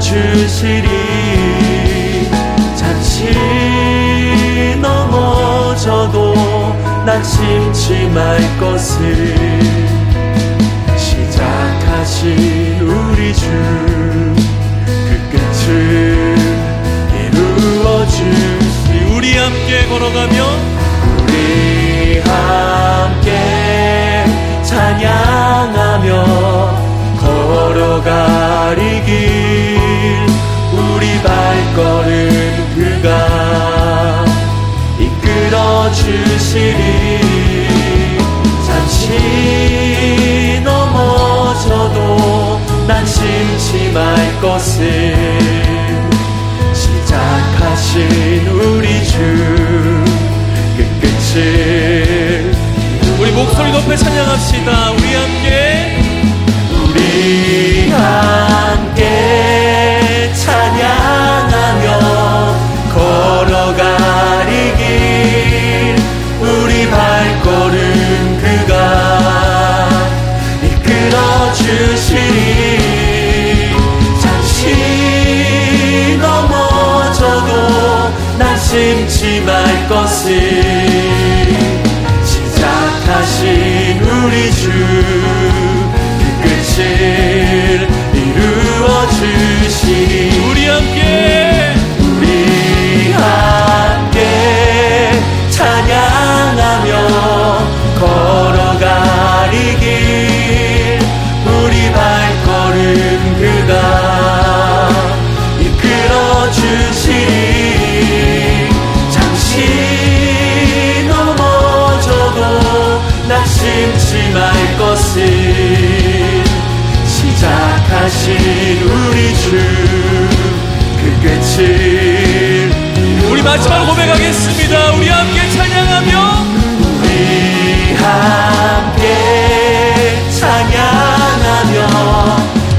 주시리. 잠시 넘어져도 난 심지 말 것을 시작하신 우리 주 그 끝을 이루어 주시 우리 함께 걸어가며 우리 함께 말 것을 시작하신 우리 주 끝끝을 우리 목소리 높여 찬양합시다. 우리 함께 하신 우리 주 그 끝을 우리 마지막 고백하겠습니다. 우리 함께 찬양하며 우리 함께 찬양하며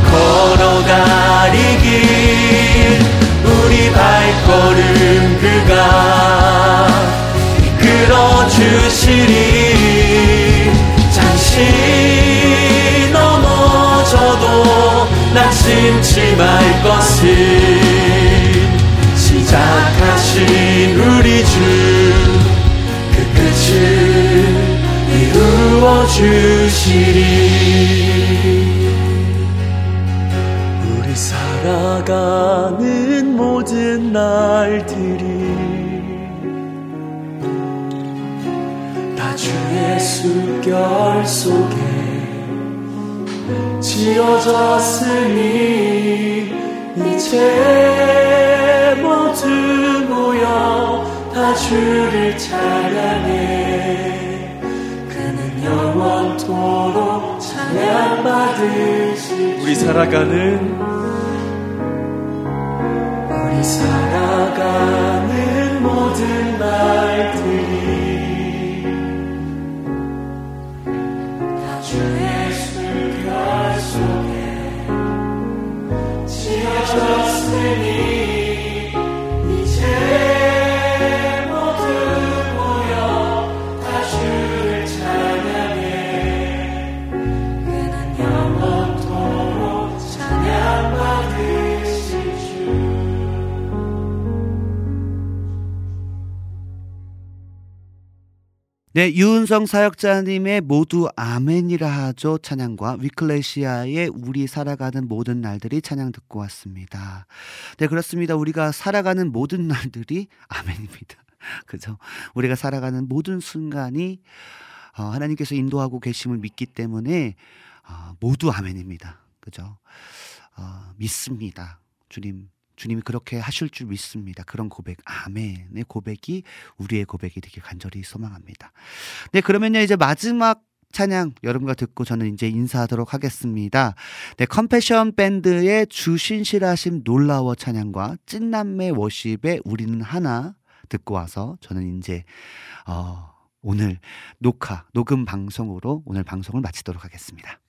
걸어가리 길 우리 발걸음 그가 이끌어 주시리 난 심지 말 것을 시작하신 우리 주 그 끝을 이루어 주시리. 우리 살아가 지어졌으니 이제 모두 모여 다 주를 찬양해. 그는 영원토록 찬양받으실 우리 살아가는 우리 살아가는 네, 유은성 사역자님의 모두 아멘이라 하죠 찬양과 위클레시아의 우리 살아가는 모든 날들이 찬양 듣고 왔습니다. 네, 그렇습니다. 우리가 살아가는 모든 날들이 아멘입니다. 그죠? 우리가 살아가는 모든 순간이 어, 하나님께서 인도하고 계심을 믿기 때문에 어, 모두 아멘입니다. 그죠? 어, 믿습니다. 주님 주님이 그렇게 하실 줄 믿습니다. 그런 고백, 아멘의 고백이 우리의 고백이 되길 간절히 소망합니다. 네, 그러면요, 이제 마지막 찬양 여러분과 듣고 저는 이제 인사하도록 하겠습니다. 네, 컴패션 밴드의 주신실하심 놀라워 찬양과 찐남매 워십의 우리는 하나 듣고 와서 저는 이제, 어, 오늘 녹화, 녹음 방송으로 오늘 방송을 마치도록 하겠습니다.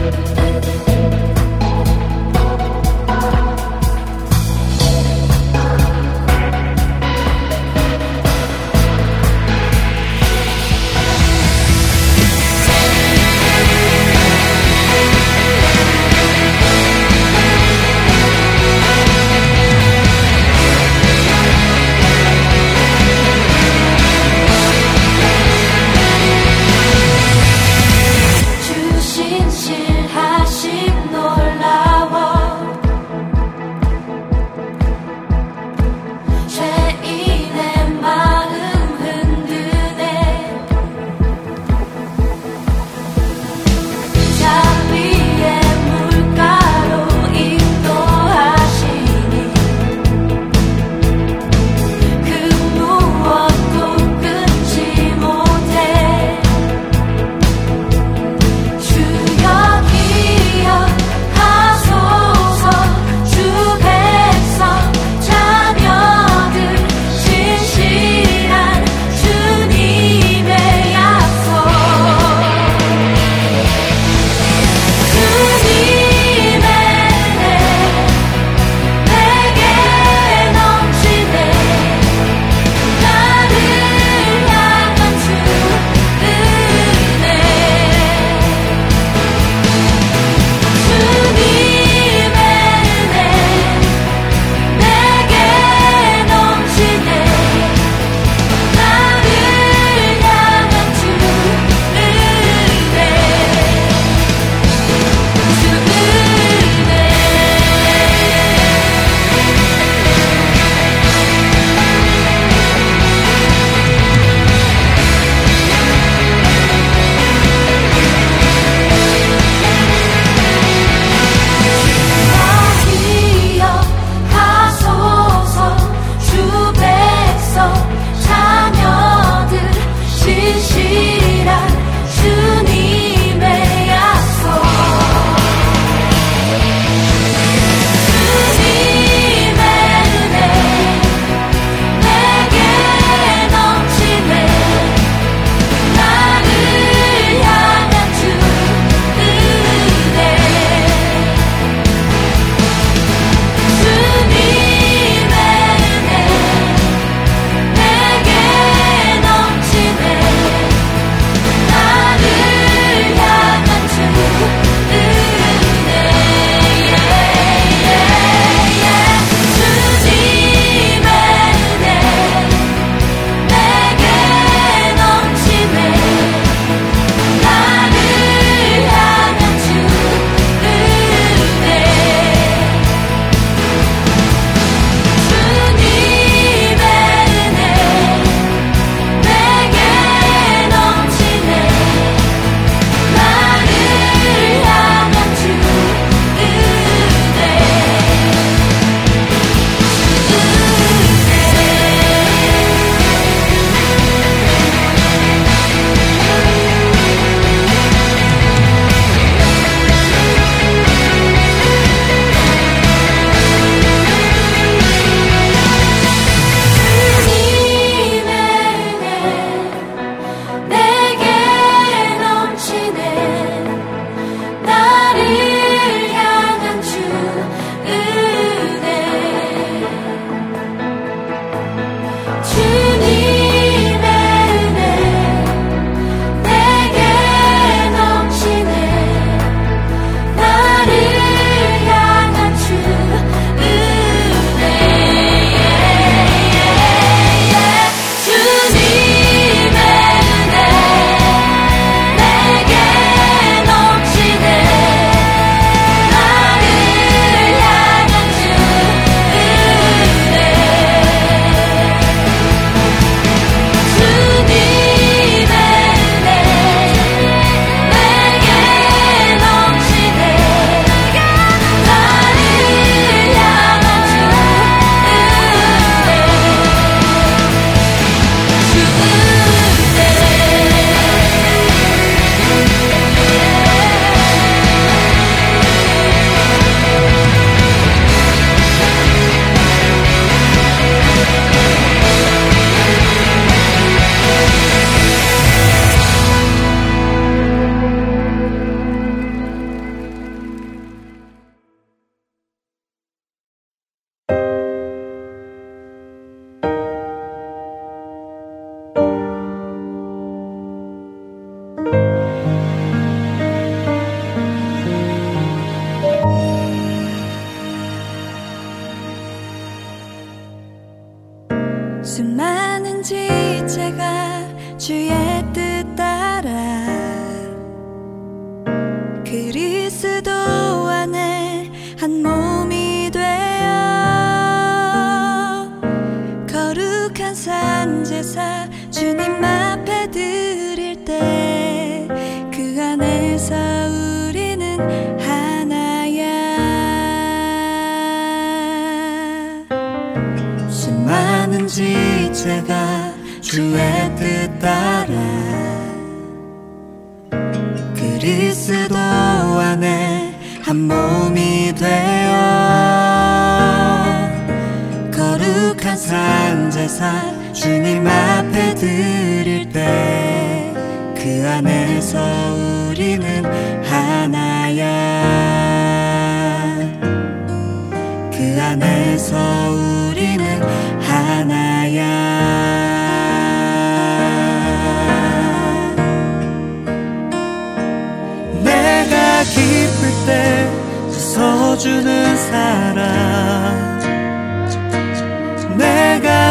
내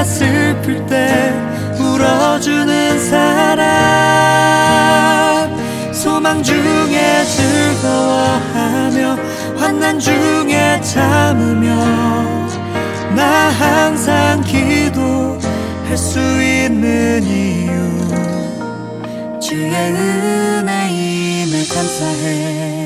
슬플 때 울어주는 사람. 소망 중에 즐거워하며 환난 중에 참으며 나 항상 기도할 수 있는 이유. 주의 은혜임을 감사해.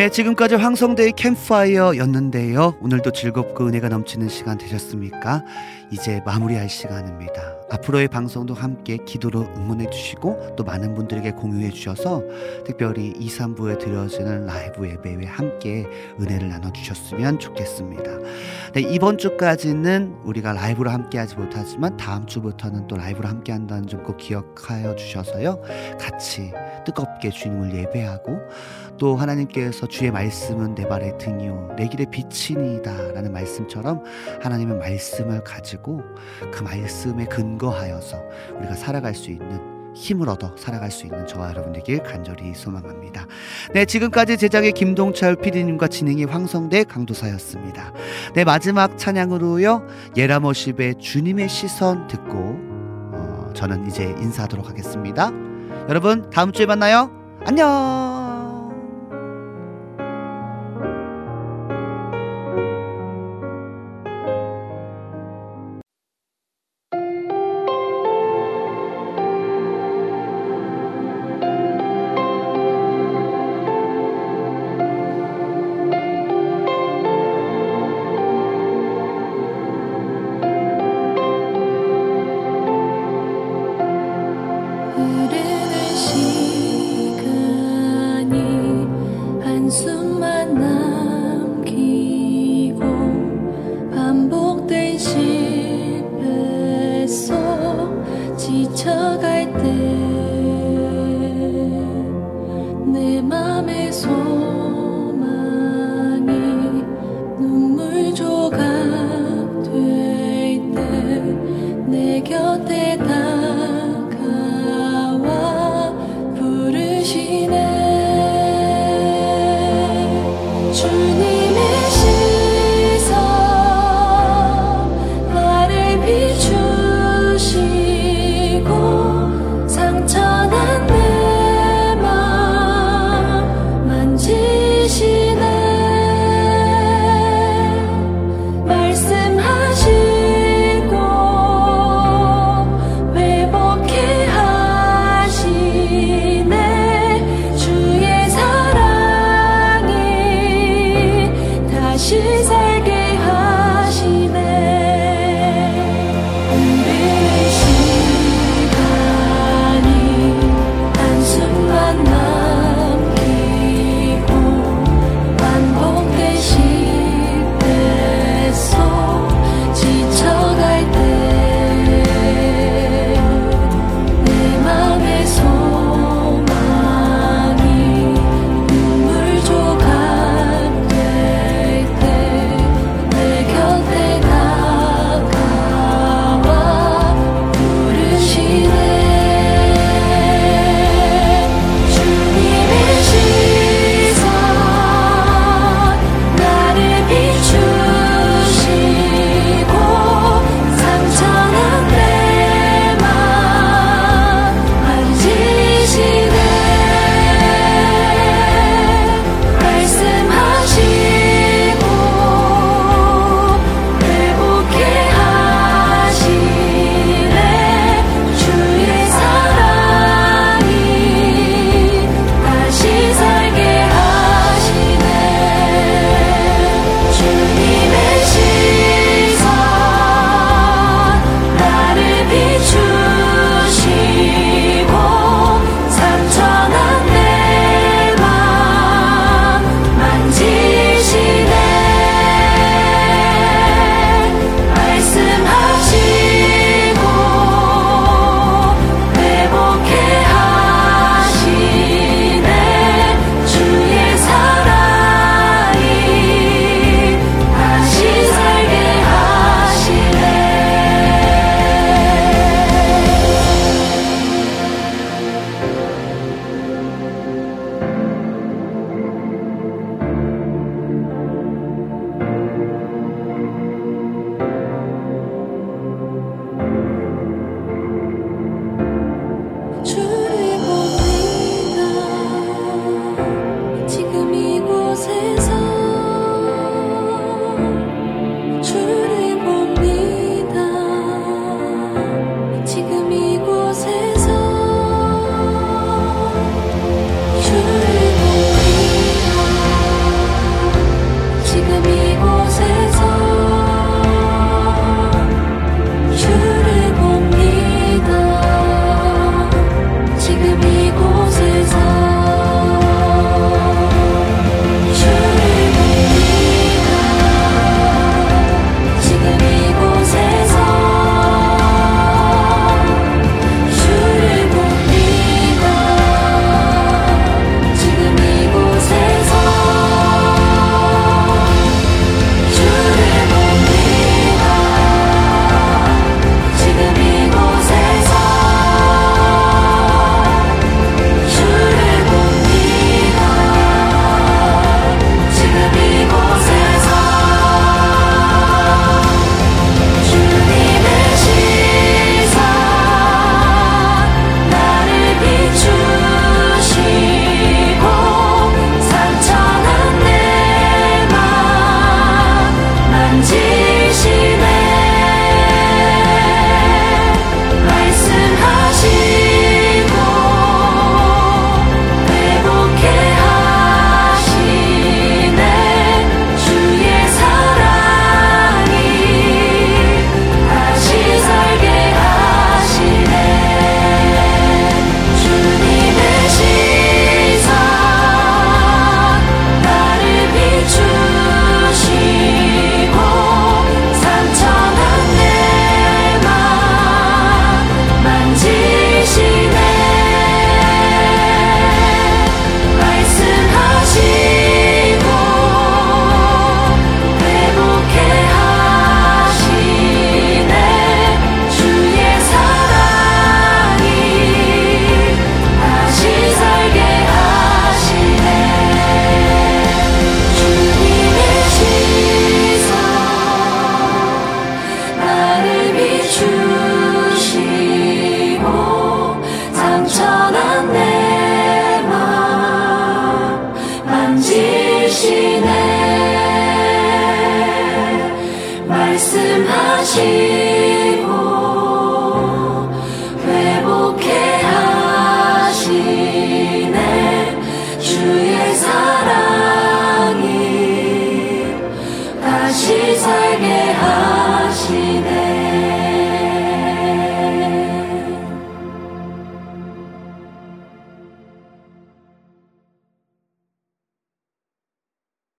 네, 지금까지 황성대의 캠파이어였는데요. 오늘도 즐겁고 은혜가 넘치는 시간 되셨습니까? 이제 마무리할 시간입니다. 앞으로의 방송도 함께 기도로 응원해 주시고 또 많은 분들에게 공유해 주셔서 특별히 2, 3부에 드려지는 라이브 예배에 함께 은혜를 나눠 주셨으면 좋겠습니다. 네, 이번 주까지는 우리가 라이브로 함께 하지 못하지만 다음 주부터는 또 라이브로 함께 한다는 점 꼭 기억하여 주셔서요. 같이 뜨겁게 주님을 예배하고 또 하나님께서 주의 말씀은 내 발의 등이요 내 길의 빛이니이다 라는 말씀처럼 하나님의 말씀을 가지고 그 말씀에 근거 하여서 우리가 살아갈 수 있는 힘을 얻어 살아갈 수 있는 저와 여러분 되길 간절히 소망합니다. 네, 지금까지 제작의 김동철 PD님과 진행의 황성대 강도사였습니다. 네, 마지막 찬양으로요. 예라모십의 주님의 시선 듣고 어, 저는 이제 인사하도록 하겠습니다. 여러분 다음 주에 만나요. 안녕.